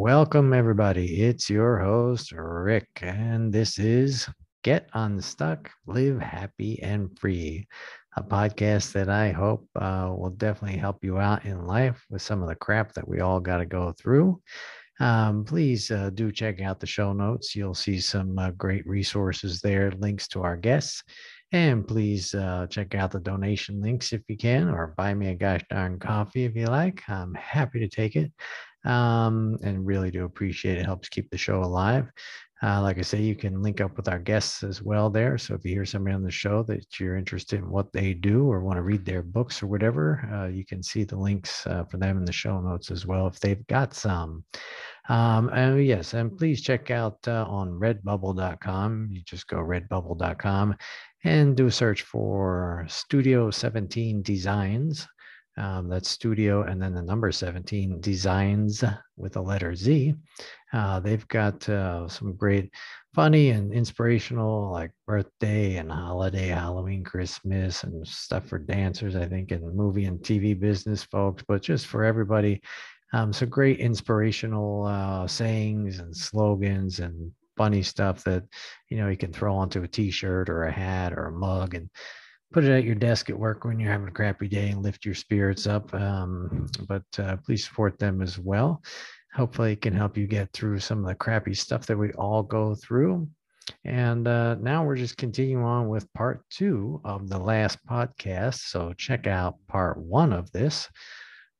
Welcome, everybody. It's your host, Rick, and this is Get Unstuck, Live Happy and Free, a podcast that I hope uh, will definitely help you out in life with some of the crap that we all got to go through. Um, please uh, do check out the show notes. You'll see some uh, great resources there, links to our guests. And please uh, check out the donation links if you can, or buy me a gosh darn coffee if you like. I'm happy to take it um, and really do appreciate it. Helps keep the show alive. Uh, like I say, you can link up with our guests as well there. So if you hear somebody on the show that you're interested in what they do or want to read their books or whatever, uh, you can see the links uh, for them in the show notes as well if they've got some. Um, and yes, and please check out uh, on redbubble.com. You just go redbubble.com and do a search for Studio 17 Designs. Um, that's studio and then the number 17 designs with the letter Z. Uh, they've got uh, some great funny and inspirational like birthday and holiday, Halloween, Christmas, and stuff for dancers, I think, and movie and TV business folks, but just for everybody. Um, so great inspirational uh, sayings and slogans and funny stuff that you know you can throw onto a t-shirt or a hat or a mug and put it at your desk at work when you're having a crappy day and lift your spirits up. Um, but uh, please support them as well. Hopefully, it can help you get through some of the crappy stuff that we all go through. And uh, now we're just continuing on with part two of the last podcast. So check out part one of this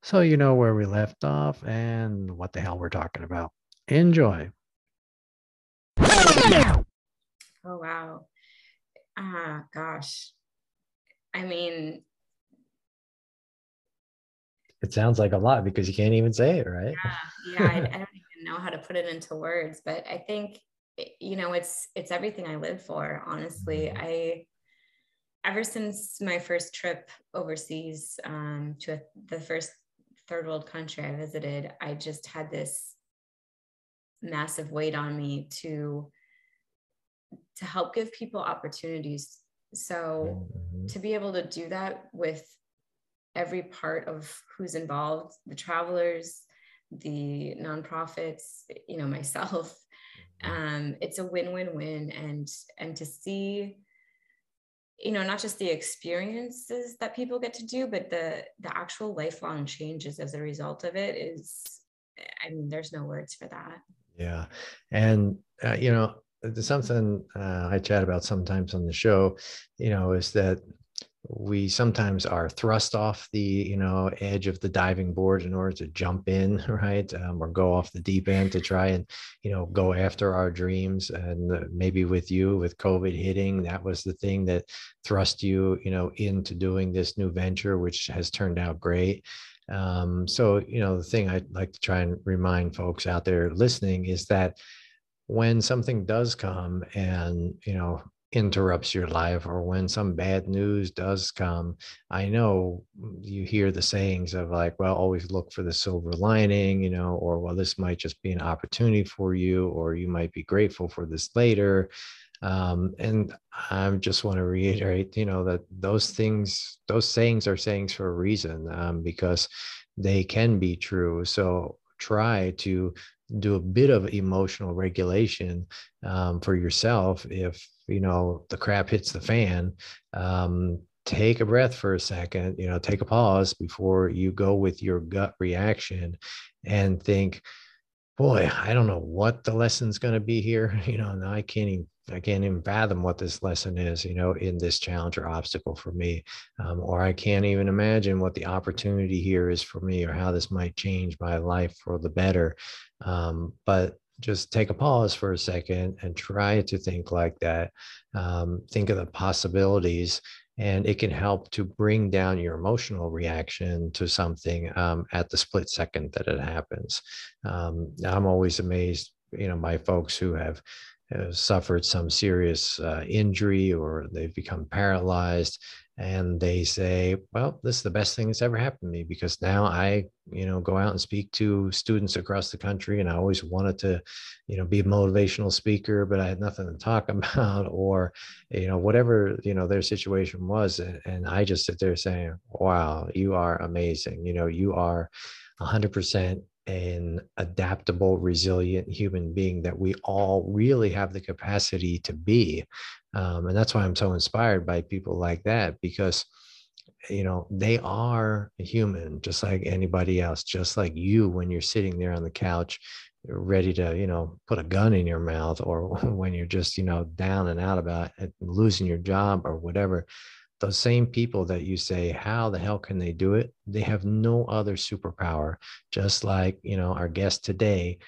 so you know where we left off and what the hell we're talking about. Enjoy. Oh, wow. Ah, gosh. I mean, it sounds like a lot because you can't even say it, right? Yeah, yeah. I, I, don't even know how to put it into words, but I think you know it's it's everything I live for. Honestly, mm-hmm. I ever since my first trip overseas um, to a, the first third world country I visited, I just had this massive weight on me to to help give people opportunities so mm-hmm. to be able to do that with every part of who's involved, the travelers, the nonprofits, you know, myself, mm-hmm. um, it's a win-win-win. And and to see, you know, not just the experiences that people get to do, but the the actual lifelong changes as a result of it is, I mean, there's no words for that. Yeah, and uh, you know, something uh, I chat about sometimes on the show, you know, is that we sometimes are thrust off the you know edge of the diving board in order to jump in right? Um, or go off the deep end to try and you know go after our dreams. And uh, maybe with you with covid hitting that was the thing that thrust you you know into doing this new venture which has turned out great. Um, so you know the thing i'd like to try and remind folks out there listening is that when something does come and you know interrupts your life or when some bad news does come i know you hear the sayings of like well always look for the silver lining you know or well this might just be an opportunity for you or you might be grateful for this later. Um, and i just want to reiterate you know that those things those sayings are sayings for a reason um, because they can be true. So try to do a bit of emotional regulation um, for yourself if you know the crap hits the fan. Um, take a breath for a second you know take a pause before you go with your gut reaction and think boy i don't know what the lesson's going to be here you know i can't even I can't even fathom what this lesson is, you know, in this challenge or obstacle for me. Um, or I can't even imagine what the opportunity here is for me or how this might change my life for the better. Um, but just take a pause for a second and try to think like that. Um, think of the possibilities, and it can help to bring down your emotional reaction to something um, at the split second that it happens. Um, I'm always amazed, you know, by folks who have suffered some serious uh, injury or they've become paralyzed and they say well this is the best thing that's ever happened to me because now i you know go out and speak to students across the country and i always wanted to you know be a motivational speaker but i had nothing to talk about or you know whatever you know their situation was and i just sit there saying wow you are amazing you know you are 100% an adaptable, resilient human being that we all really have the capacity to be. Um, and that's why I'm so inspired by people like that because you know they are human just like anybody else just like you when you're sitting there on the couch ready to you know put a gun in your mouth or when you're just you know down and out about it, losing your job or whatever. Those same people that you say how the hell can they do it? They have no other superpower. Just like you know our guest today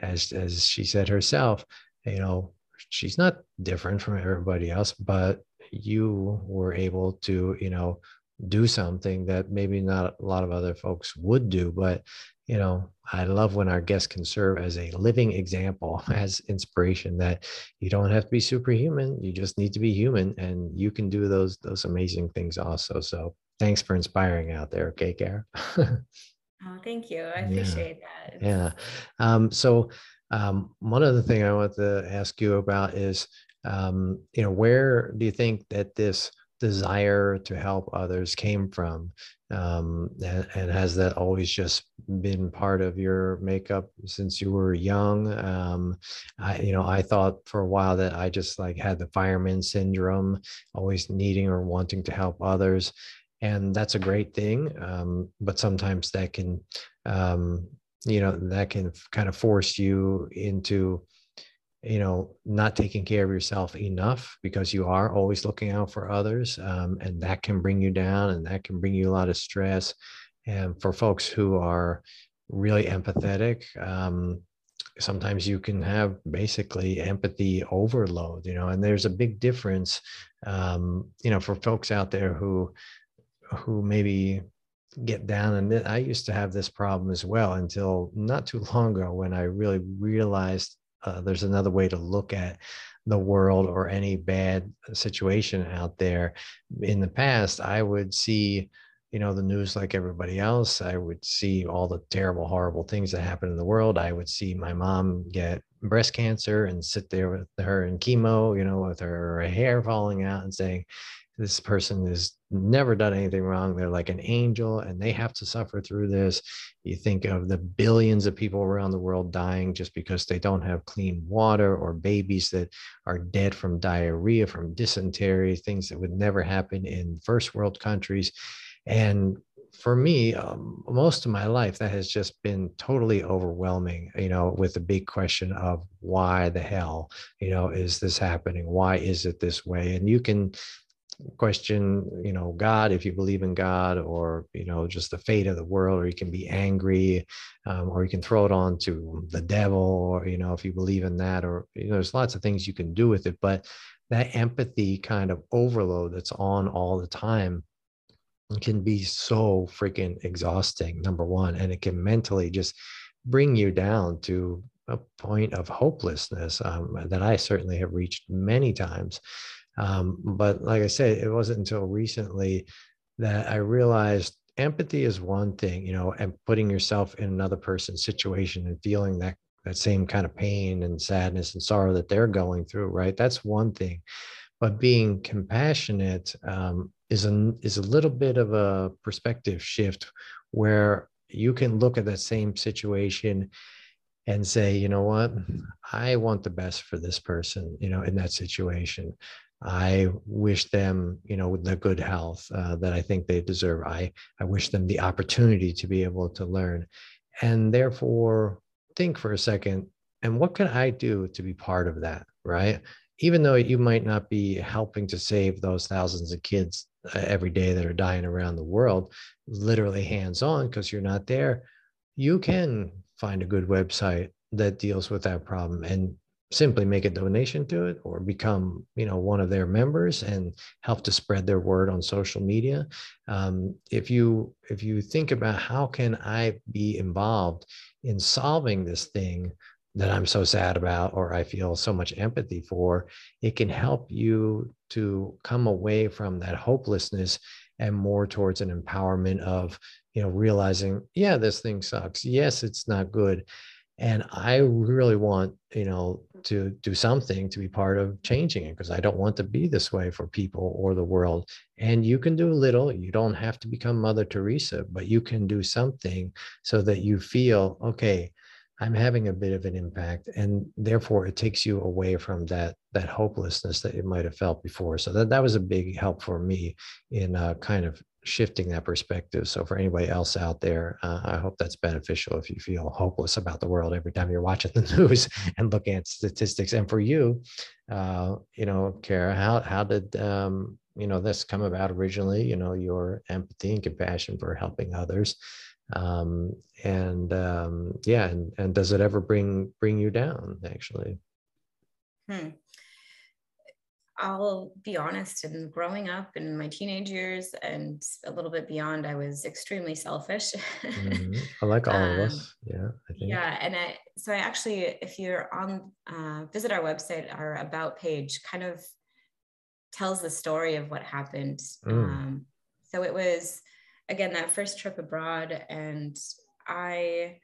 as as she said herself you know she's not different from everybody else but you were able to you know do something that maybe not a lot of other folks would do. But you know i love when our guests can serve as a living example as inspiration that you don't have to be superhuman. You just need to be human and you can do those those amazing things also. So thanks for inspiring out there okay Cara. oh thank you. I appreciate yeah. that yeah. Um, so um, one other thing i want to ask you about is um, you know where do you think that this desire to help others came from? Um, and, and, has that always just been part of your makeup since you were young? Um, i you know i thought for a while that i just like had the fireman syndrome always needing or wanting to help others and that's a great thing um, but sometimes that can um, you know that can kind of force you into you know not taking care of yourself enough because you are always looking out for others um, and that can bring you down and that can bring you a lot of stress. And for folks who are really empathetic um, sometimes you can have basically empathy overload you know and there's a big difference um, you know for folks out there who who maybe get down and i used to have this problem as well until not too long ago when i really realized uh, there's another way to look at the world or any bad situation out there. In the past, I would see, you know, the news like everybody else. I would see all the terrible, horrible things that happen in the world. I would see my mom get breast cancer and sit there with her in chemo, you know, with her hair falling out and saying, this person has never done anything wrong. They're like an angel and they have to suffer through this. You think of the billions of people around the world dying just because they don't have clean water or babies that are dead from diarrhea, from dysentery, things that would never happen in first world countries. And for me, um, most of my life, that has just been totally overwhelming, you know, with the big question of why the hell, you know, is this happening? Why is it this way? And you can question you know god if you believe in god or you know just the fate of the world or you can be angry um, or you can throw it on to the devil or you know if you believe in that or you know there's lots of things you can do with it but that empathy kind of overload that's on all the time can be so freaking exhausting number one and it can mentally just bring you down to a point of hopelessness um, that i certainly have reached many times um, but like I said, it wasn't until recently that I realized empathy is one thing, you know, and putting yourself in another person's situation and feeling that that same kind of pain and sadness and sorrow that they're going through, right? That's one thing. But being compassionate um, is a is a little bit of a perspective shift where you can look at that same situation and say, you know what, I want the best for this person, you know, in that situation. I wish them, you know, the good health uh, that I think they deserve. I, I wish them the opportunity to be able to learn. And therefore, think for a second, and what can I do to be part of that, right? Even though you might not be helping to save those thousands of kids every day that are dying around the world, literally hands on, because you're not there, you can find a good website that deals with that problem and simply make a donation to it or become you know one of their members and help to spread their word on social media. Um, if you if you think about how can i be involved in solving this thing that i'm so sad about or i feel so much empathy for it can help you to come away from that hopelessness and more towards an empowerment of you know realizing yeah this thing sucks yes it's not good and i really want you know to do something to be part of changing it because I don't want to be this way for people or the world. And you can do little. You don't have to become Mother Teresa, but you can do something so that you feel okay. I'm having a bit of an impact, and therefore it takes you away from that that hopelessness that you might have felt before. So that that was a big help for me in uh, kind of shifting that perspective. So for anybody else out there, uh, I hope that's beneficial if you feel hopeless about the world every time you're watching the news and looking at statistics. And for you, uh, you know, Cara, how how did um, you know this come about originally? You know, your empathy and compassion for helping others. Um, and um, yeah, and, and does it ever bring bring you down actually? Hmm. I'll be honest, and growing up in my teenage years and a little bit beyond, I was extremely selfish. mm-hmm. I like all um, of us. Yeah. Yeah. And I, so I actually, if you're on, uh, visit our website, our about page kind of tells the story of what happened. Mm. Um, so it was, again, that first trip abroad. And I,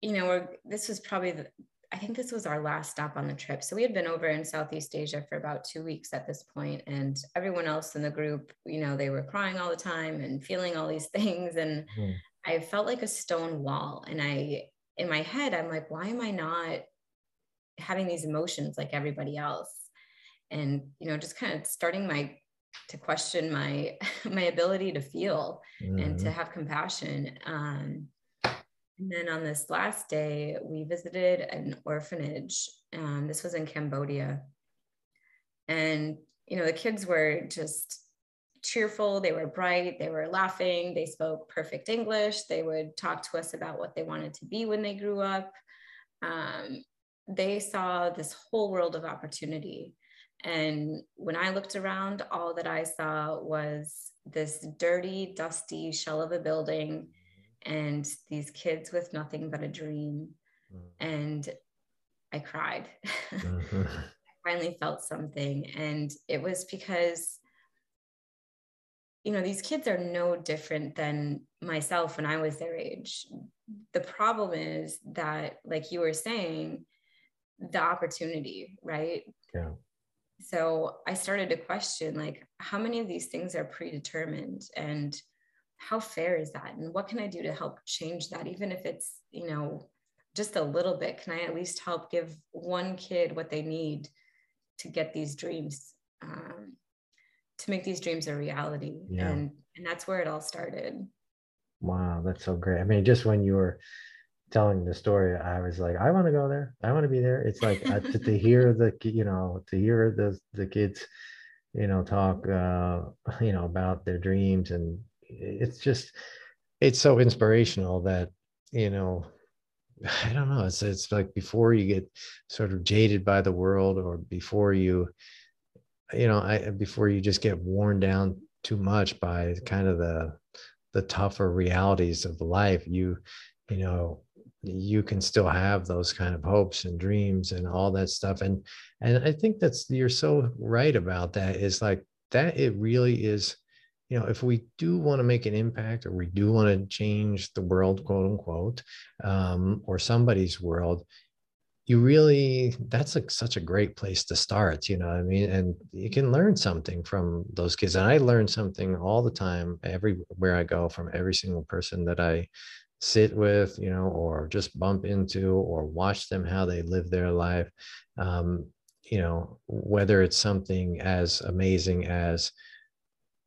you know, this was probably the, I think this was our last stop on the trip. So we had been over in Southeast Asia for about two weeks at this point, and everyone else in the group, you know, they were crying all the time and feeling all these things. And mm. I felt like a stone wall. And I, in my head, I'm like, why am I not having these emotions like everybody else? And, you know, just kind of starting my to question my my ability to feel mm. and to mm-hmm. have compassion. Um, and then on this last day, we visited an orphanage. Um, this was in Cambodia. And, you know, the kids were just cheerful. They were bright. They were laughing. They spoke perfect English. They would talk to us about what they wanted to be when they grew up. Um, they saw this whole world of opportunity. And when I looked around, all that I saw was this dirty, dusty shell of a building and these kids with nothing but a dream. Mm. And I cried. Mm-hmm. I finally felt something. And it was because, you know, these kids are no different than myself when I was their age. The problem is that, like you were saying, the opportunity, right? Yeah. So I started to question, like, how many of these things are predetermined? And how fair is that and what can i do to help change that even if it's you know just a little bit can i at least help give one kid what they need to get these dreams um, to make these dreams a reality yeah. and and that's where it all started wow that's so great i mean just when you were telling the story i was like i want to go there. I want to be there. It's like uh, to, to hear the you know to hear the the kids you know talk uh you know about their dreams and it's just it's so inspirational that you know i don't know it's it's like before you get sort of jaded by the world or before you you know i before you just get worn down too much by kind of the the tougher realities of life you you know you can still have those kind of hopes and dreams and all that stuff and and i think that's you're so right about that is like that it really is you know, if we do want to make an impact or we do want to change the world, quote unquote, um, or somebody's world, you really, that's like such a great place to start, you know I mean? And you can learn something from those kids. And I learn something all the time, everywhere I go from every single person that I sit with, you know, or just bump into or watch them how they live their life. Um, you know, whether it's something as amazing as,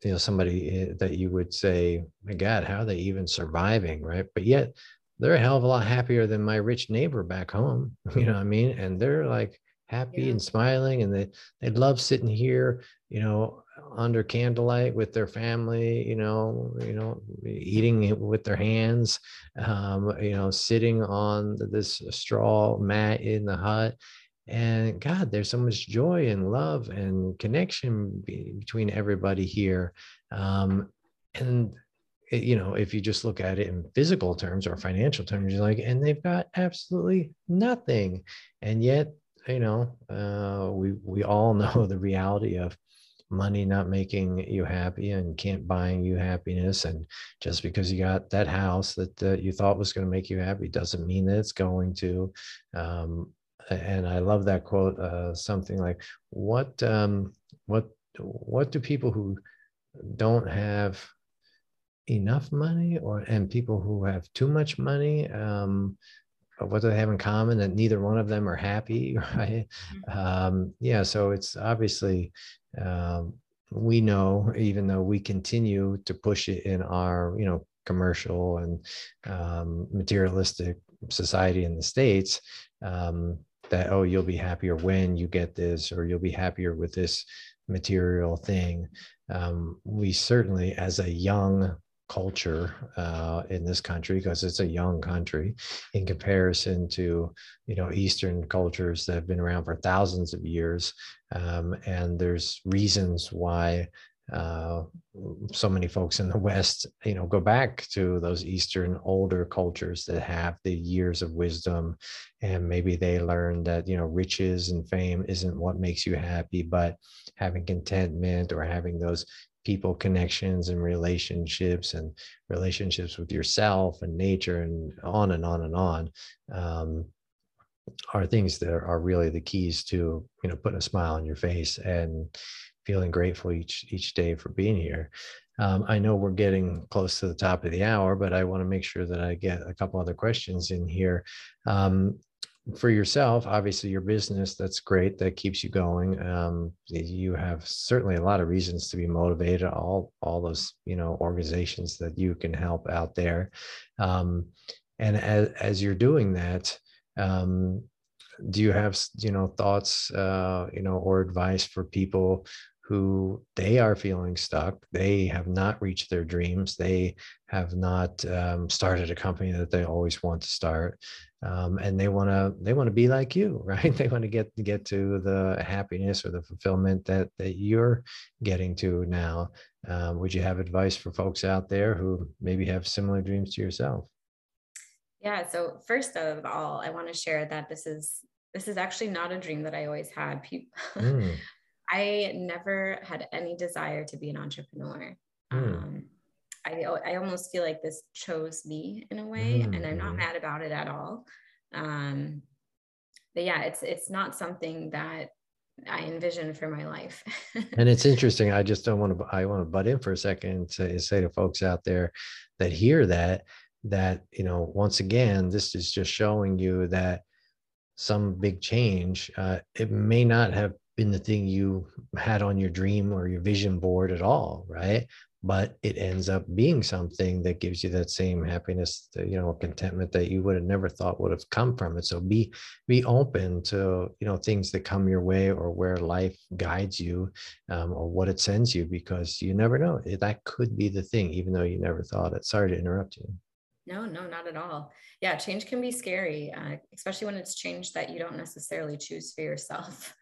you know somebody eh, that you would say my god how are they even surviving right but yet they're a hell of a lot happier than my rich neighbor back home you know what i mean and they're like happy yeah. and smiling and they they love sitting here you know under candlelight with their family you know you know eating with their hands um, you know sitting on this straw mat in the hut. And god there's so much joy and love and connection be, between everybody here. Um, and eh, you know if you just look at it in physical terms or financial terms you're like and they've got absolutely nothing. And yet you know uh, we we all know the reality of money not making you happy and can't buying you happiness and just because you got that house that uh, you thought was going to make you happy doesn't mean that it's going to um, and I love that quote. Uh, something like, "What um, what what do people who don't have enough money, or and people who have too much money, um, what do they have in common? That neither one of them are happy, right? Mm-hmm. Um, yeah, so it's obviously." Um, we know even though we continue to push it in our you know commercial and um, materialistic society in the states um, that oh you'll be happier when you get this or you'll be happier with this material thing um, we certainly as a young culture uh, in this country because it's a young country in comparison to you know eastern cultures that have been around for thousands of years. Um, and there's reasons why uh, so many folks in the West, you know, go back to those Eastern older cultures that have the years of wisdom, and maybe they learn that you know riches and fame isn't what makes you happy, but having contentment or having those people connections and relationships and relationships with yourself and nature and on and on and on um, are things that are really the keys to you know putting a smile on your face and feeling grateful each each day for being here. Um, I know we're getting close to the top of the hour, but I want to make sure that I get a couple other questions in here. Um, for yourself, obviously your business, that's great. That keeps you going. Um, you have certainly a lot of reasons to be motivated. All all those you know organizations that you can help out there, um, and as as you're doing that, um, do you have you know thoughts uh, you know or advice for people who they are feeling stuck. They have not reached their dreams. They have not um, started a company that they always want to start, um, and they want to they want to be like you, right? They want to get get to the happiness or the fulfillment that that you're getting to now. Um, would you have advice for folks out there who maybe have similar dreams to yourself? Yeah. So first of all, I want to share that this is this is actually not a dream that I always had. People, mm. I never had any desire to be an entrepreneur. Mm. Um, I, I almost feel like this chose me in a way, mm. and I'm not mm-hmm. mad about it at all. Um, but yeah, it's it's not something that I envision for my life. and it's interesting. I just don't want to. I want to butt in for a second to say to folks out there that hear that that you know once again this is just showing you that some big change uh, it may not have been the thing you had on your dream or your vision board at all, right? But it ends up being something that gives you that same happiness, you know, contentment that you would have never thought would have come from it. So be be open to you know things that come your way or where life guides you, um, or what it sends you, because you never know that could be the thing, even though you never thought it. Sorry to interrupt you. No, no, not at all. Yeah, change can be scary, uh, especially when it's change that you don't necessarily choose for yourself.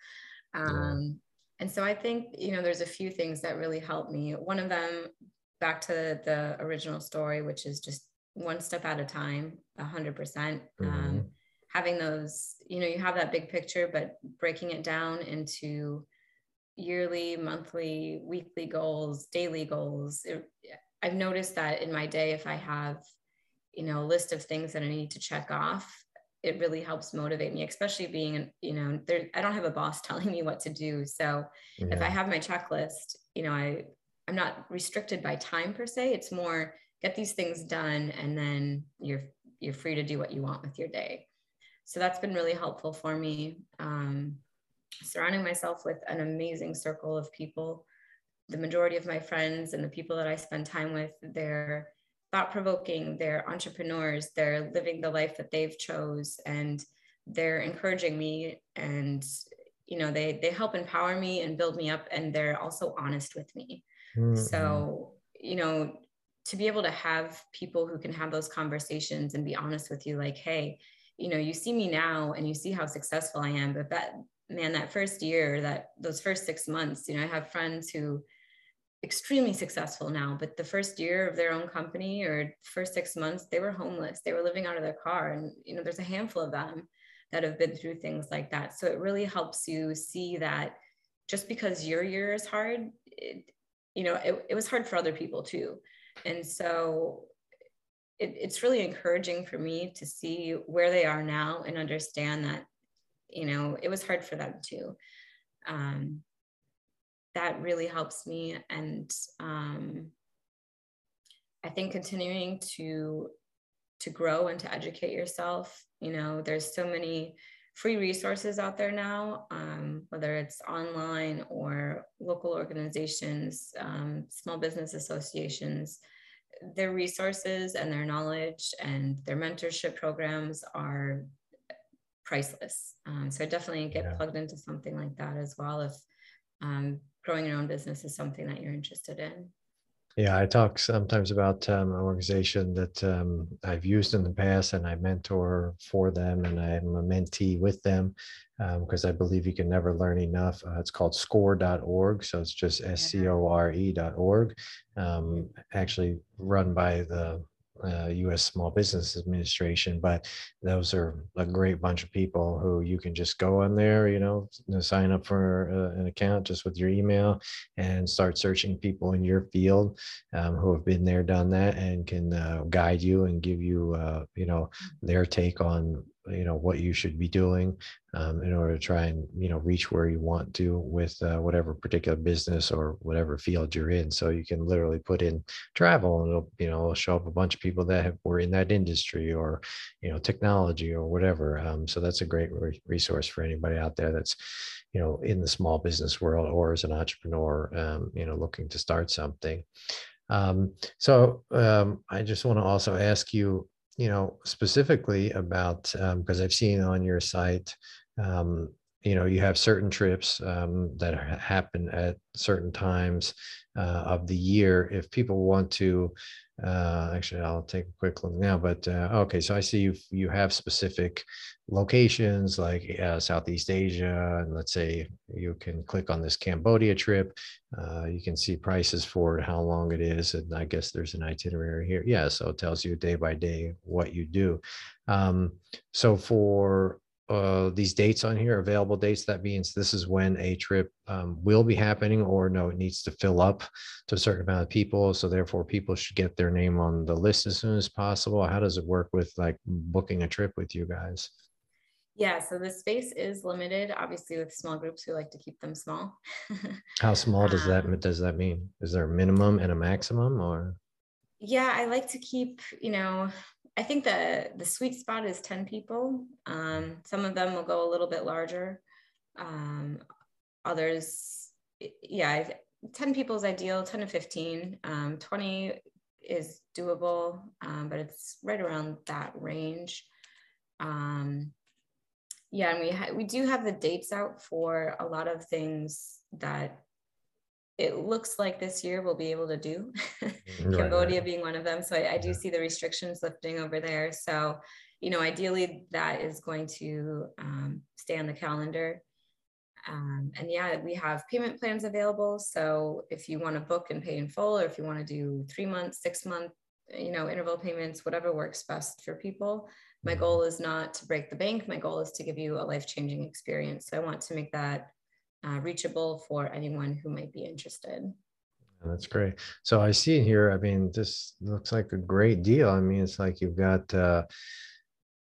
Um, and so I think, you know, there's a few things that really helped me. One of them, back to the original story, which is just one step at a time, 100%. Mm-hmm. Um, having those, you know, you have that big picture, but breaking it down into yearly, monthly, weekly goals, daily goals. It, I've noticed that in my day, if I have, you know, a list of things that I need to check off, it really helps motivate me especially being you know there i don't have a boss telling me what to do. So yeah. if i have my checklist you know i i'm not restricted by time per se. It's more get these things done and then you're you're free to do what you want with your day. So that's been really helpful for me um, surrounding myself with an amazing circle of people. The majority of my friends and the people that i spend time with they're thought provoking they're entrepreneurs. They're living the life that they've chose and they're encouraging me and you know they they help empower me and build me up and they're also honest with me. Mm-hmm. so you know to be able to have people who can have those conversations and be honest with you like hey you know you see me now and you see how successful i am but that man that first year that those first six months you know i have friends who extremely successful now but the first year of their own company or first six months they were homeless. They were living out of their car. And you know there's a handful of them that have been through things like that. So it really helps you see that just because your year is hard it, you know it, it was hard for other people too. And so it, it's really encouraging for me to see where they are now and understand that you know, it was hard for them too. Um, that really helps me. And um, I think continuing to to grow and to educate yourself. You know, there's so many free resources out there now, um, whether it's online or local organizations, um, small business associations. Their resources and their knowledge and their mentorship programs are priceless. Um, so definitely get yeah. plugged into something like that as well if um, growing your own business is something that you're interested in. Yeah, I talk sometimes about um, an organization that um, I've used in the past and I mentor for them and I'm a mentee with them because um, I believe you can never learn enough. Uh, it's called score.org. So it's just S C O R E.org, um, actually run by the uh, U.S. Small Business Administration, but those are a great bunch of people who you can just go on there, you know, sign up for uh, an account just with your email and start searching people in your field um, who have been there, done that, and can uh, guide you and give you, uh, you know, their take on you know what you should be doing um, in order to try and you know reach where you want to with uh, whatever particular business or whatever field you're in. So you can literally put in travel and it'll you know show up a bunch of people that have, were in that industry or you know technology or whatever. Um, so that's a great re- resource for anybody out there that's you know in the small business world or as an entrepreneur um, you know looking to start something. Um, so um, I just want to also ask you, you know, specifically about because um, I've seen on your site, um, you know, you have certain trips um, that happen at certain times uh, of the year. If people want to, uh, actually, I'll take a quick look now. But uh, okay, so I see you you have specific locations like uh, Southeast Asia, and let's say you can click on this Cambodia trip. Uh, you can see prices for how long it is, and I guess there's an itinerary here. Yeah, so it tells you day by day what you do. Um, so for uh, these dates on here, available dates, that means this is when a trip um, will be happening, or no, it needs to fill up to a certain amount of people. So therefore, people should get their name on the list as soon as possible. How does it work with like booking a trip with you guys? Yeah, so the space is limited. Obviously, with small groups, we like to keep them small. How small does that um, does that mean? Is there a minimum and a maximum, or? Yeah, I like to keep, you know, I think the the sweet spot is 10 people. Um, some of them will go a little bit larger. Um, others, yeah, 10 people is ideal, 10 to 15. Um, 20 is doable, um, but it's right around that range. Um, yeah, and we ha- we do have the dates out for a lot of things that it looks like this year we'll be able to do. Mm, Cambodia right. being one of them. So I, I do yeah. see the restrictions lifting over there. So, you know, ideally that is going to um, stay on the calendar. Um, and yeah, we have payment plans available. So if you want to book and pay in full, or if you want to do three months, six month, you know, interval payments, whatever works best for people. My mm-hmm. goal is not to break the bank. My goal is to give you a life changing experience. So I want to make that uh, reachable for anyone who might be interested. That's great. So I see here, I mean, this looks like a great deal. I mean, it's like you've got, uh,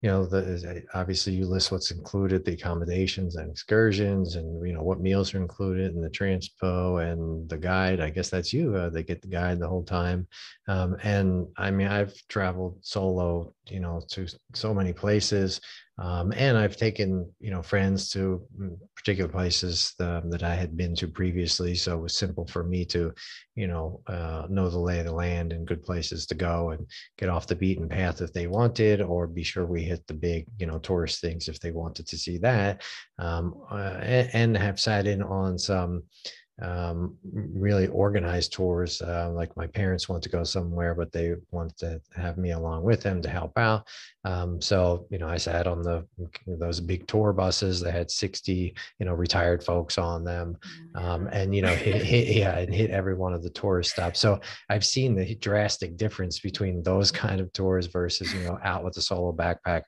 you know, the obviously you list what's included, the accommodations and excursions, and you know what meals are included, and the transpo and the guide. I guess that's you. Uh, they get the guide the whole time. Um, and I mean, I've traveled solo, you know, to so many places. Um, and I've taken, you know, friends to mm, particular places that I had been to previously. So it was simple for me to, you know, uh, know the lay of the land and good places to go and get off the beaten path if they wanted, or be sure we hit the big, you know, tourist things if they wanted to see that. Um, uh, and have sat in on some, um, really organized tours. Uh, like my parents want to go somewhere, but they wanted to have me along with them to help out. Um, so you know, I sat on the those big tour buses that had sixty you know retired folks on them, um, and you know hit, hit, yeah, and hit every one of the tourist stops. So I've seen the drastic difference between those kind of tours versus you know out with a solo backpack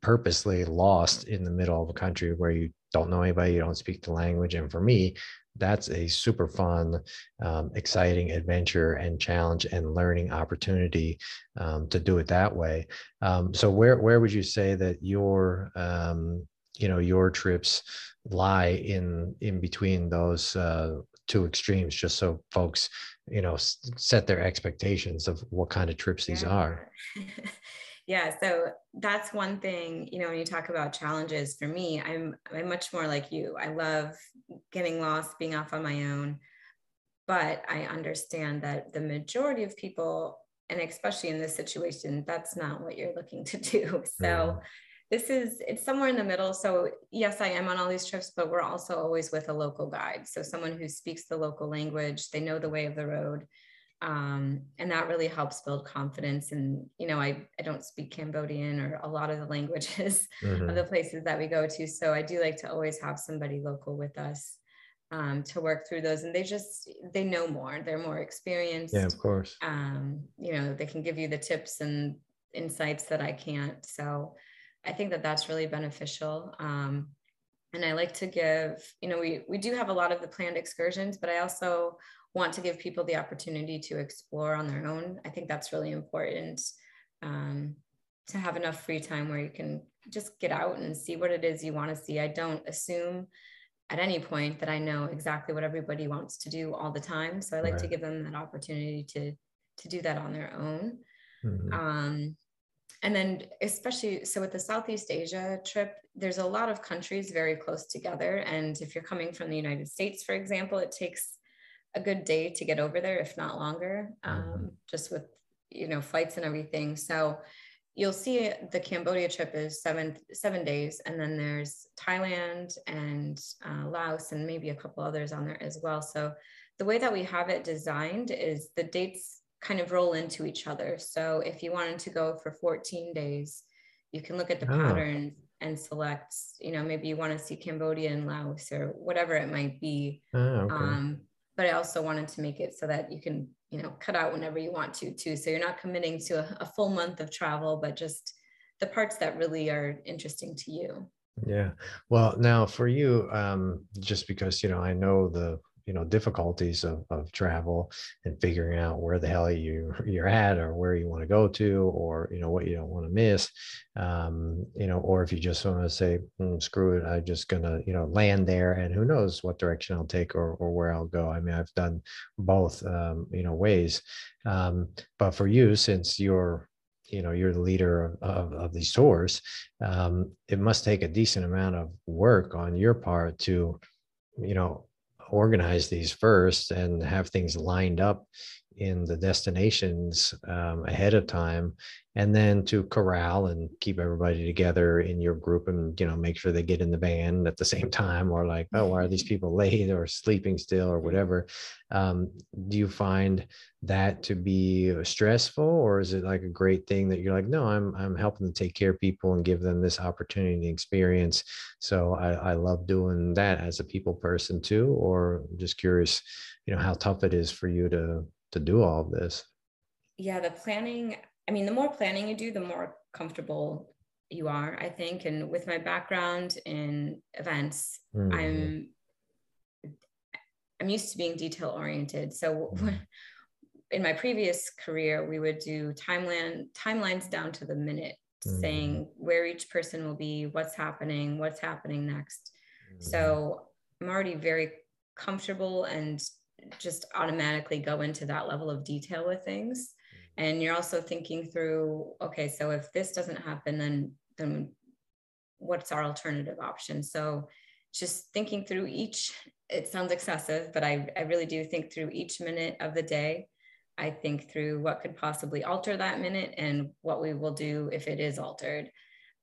purposely lost in the middle of a country where you don't know anybody, you don't speak the language. And for me, that's a super fun, um, exciting adventure and challenge and learning opportunity um, to do it that way. Um, so where where would you say that your um, you know your trips lie in in between those uh, two extremes? Just so folks you know set their expectations of what kind of trips these are. Yeah so that's one thing you know when you talk about challenges for me i'm i'm much more like you. I love getting lost being off on my own. But i understand that the majority of people and especially in this situation that's not what you're looking to do. So mm this is it's somewhere in the middle. So yes i am on all these trips but we're also always with a local guide. So someone who speaks the local language they know the way of the road um, and that really helps build confidence and you know I, I don't speak cambodian or a lot of the languages mm-hmm. of the places that we go to. So i do like to always have somebody local with us um, to work through those. And they just they know more. They're more experienced. Yeah of course. Um, you know they can give you the tips and insights that i can't. So I think that that's really beneficial. Um, and I like to give, you know, we, we do have a lot of the planned excursions, but I also want to give people the opportunity to explore on their own. I think that's really important um, to have enough free time where you can just get out and see what it is you want to see. I don't assume at any point that I know exactly what everybody wants to do all the time. So I like right. to give them that opportunity to to do that on their own. Mm-hmm. Um, and then especially so with the southeast asia trip there's a lot of countries very close together and if you're coming from the united states for example it takes a good day to get over there if not longer um, mm-hmm. just with you know flights and everything so you'll see the cambodia trip is seven seven days and then there's thailand and uh, laos and maybe a couple others on there as well so the way that we have it designed is the dates kind of roll into each other. So if you wanted to go for 14 days, you can look at the oh. patterns and select, you know, maybe you want to see Cambodia and Laos or whatever it might be. Oh, okay. um, but I also wanted to make it so that you can, you know, cut out whenever you want to too. So you're not committing to a, a full month of travel, but just the parts that really are interesting to you. Yeah. Well, now for you, um, just because, you know, I know the you know difficulties of, of travel and figuring out where the hell you you're at or where you want to go to or you know what you don't want to miss. Um, you know or if you just want to say mm, screw it i'm just gonna you know land there and who knows what direction i'll take or, or where i'll go. I mean i've done both um, you know ways. Um, but for you since you're you know you're the leader of, of, of these tours um, it must take a decent amount of work on your part to you know organize these first and have things lined up in the destinations um, ahead of time and then to corral and keep everybody together in your group and you know make sure they get in the van at the same time or like oh why are these people late or sleeping still or whatever. Um, do you find that to be stressful or is it like a great thing that you're like no i'm i'm helping to take care of people and give them this opportunity and experience so i, I love doing that as a people person too or I'm just curious you know how tough it is for you to to do all of this yeah the planning I mean, the more planning you do, the more comfortable you are, I think. And with my background in events, mm-hmm. I'm I'm used to being detail oriented. So mm-hmm. in my previous career, we would do timeline timelines down to the minute, mm-hmm. saying where each person will be, what's happening, what's happening next. Mm-hmm. So I'm already very comfortable and just automatically go into that level of detail with things. Mm-hmm. And you're also thinking through okay so if this doesn't happen then then what's our alternative option? So just thinking through each it sounds excessive but I, I really do think through each minute of the day. I think through what could possibly alter that minute and what we will do if it is altered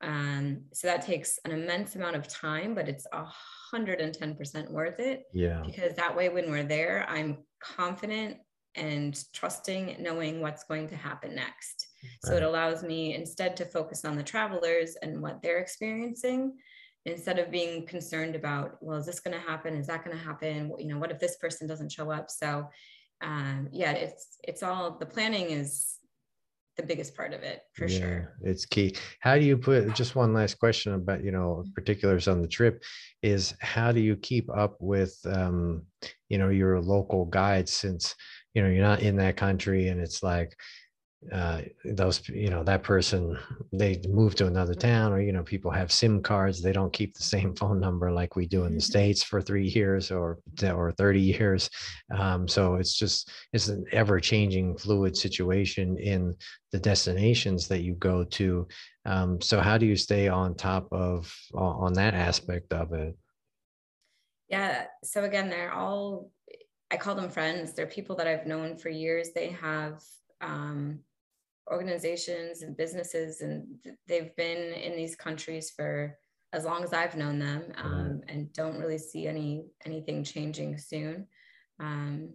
um, so that takes an immense amount of time but it's a 110% worth it yeah because that way when we're there i'm confident and trusting knowing what's going to happen next. So it allows me instead to focus on the travelers and what they're experiencing instead of being concerned about, well, is this going to happen? Is that going to happen? You know, what if this person doesn't show up? So um, yeah, it's, it's all, the planning is the biggest part of it for yeah, sure. It's key. How do you put just one last question about, you know, particulars on the trip is how do you keep up with, um, you know, your local guides since, you know you're not in that country and it's like uh, those you know that person they move to another town or you know people have sim cards they don't keep the same phone number like we do in the states for three years or or 30 years. Um, so it's just it's an ever changing fluid situation in the destinations that you go to. Um, so how do you stay on top of on that aspect of it? Yeah so again they're all i call them friends they're people that i've known for years they have um, organizations and businesses and they've been in these countries for as long as I've known them um, and don't really see any anything changing soon. Um,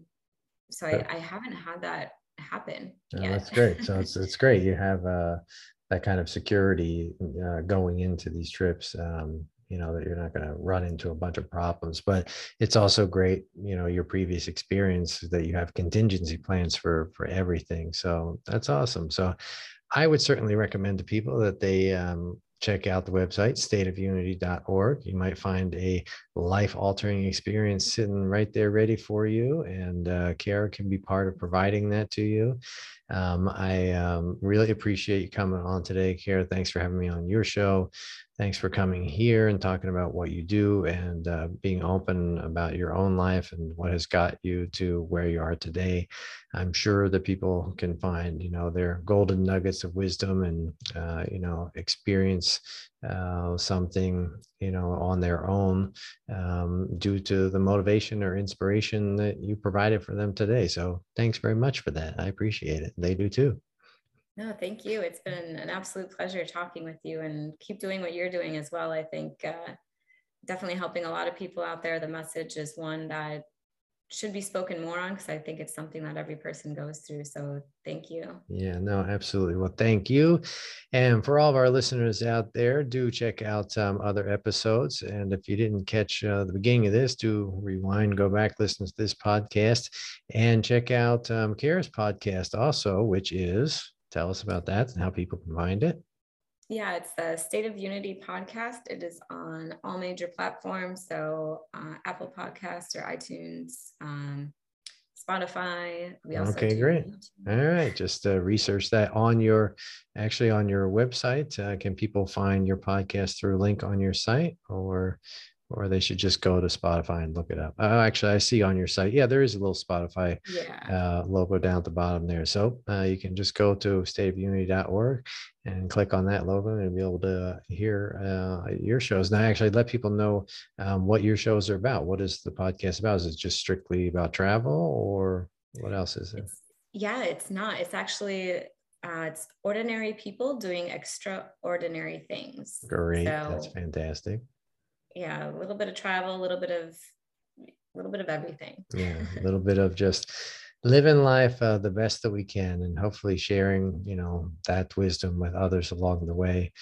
so I, I, haven't had that happen. Oh, that's great. So it's it's great. You have uh, that kind of security uh, going into these trips. Um, you know that you're not going to run into a bunch of problems but it's also great you know your previous experience that you have contingency plans for for everything so that's awesome. So i would certainly recommend to people that they um, check out the website stateofunity.org you might find a life altering experience sitting right there ready for you and uh, Cara can be part of providing that to you. Um, i um, really appreciate you coming on today Cara. Thanks for having me on your show. Thanks for coming here and talking about what you do and uh, being open about your own life and what has got you to where you are today. I'm sure that people can find, you know, their golden nuggets of wisdom and, uh, you know, experience uh, something, you know, on their own um, due to the motivation or inspiration that you provided for them today. So thanks very much for that. I appreciate it. They do too. No, thank you. It's been an absolute pleasure talking with you and keep doing what you're doing as well. I think uh, definitely helping a lot of people out there. The message is one that should be spoken more on because I think it's something that every person goes through. So thank you. Yeah, no, absolutely. Well, thank you. And for all of our listeners out there, do check out um, other episodes. And if you didn't catch uh, the beginning of this, do rewind, go back, listen to this podcast, and check out um, Cara's podcast also, which is tell us about that and how people can find it. Yeah, it's the State of Unity podcast. It is on all major platforms, so uh, Apple Podcasts or iTunes, um, Spotify. We also okay, great. All right, just uh, research that on your actually on your website. Uh, can people find your podcast through a link on your site, or or they should just go to Spotify and look it up. Oh, actually, I see on your site, yeah, there is a little Spotify yeah. uh, logo down at the bottom there. So uh, you can just go to stateofunity.org and click on that logo and be able to hear uh, your shows. And I actually, let people know um, what your shows are about. What is the podcast about? Is it just strictly about travel, or what else is it? It's, yeah, it's not. It's actually uh, it's ordinary people doing extraordinary things. Great, so, that's fantastic yeah, a little bit of travel, a little bit of a little bit of everything. Yeah, a little bit of just living life uh, the best that we can and hopefully sharing, you know, that wisdom with others along the way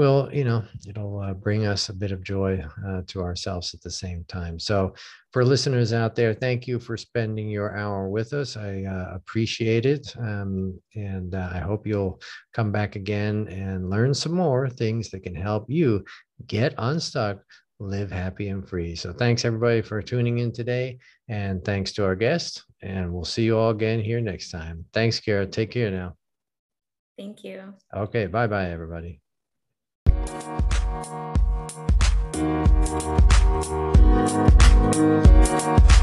will you know it'll uh, bring us a bit of joy uh, to ourselves at the same time. So for listeners out there thank you for spending your hour with us. I uh, appreciate it um, and uh, i hope you'll come back again and learn some more things that can help you get unstuck live happy and free. So thanks everybody for tuning in today and thanks to our guests and we'll see you all again here next time. Thanks Cara. Take care now. Thank you. Okay bye bye everybody Thank.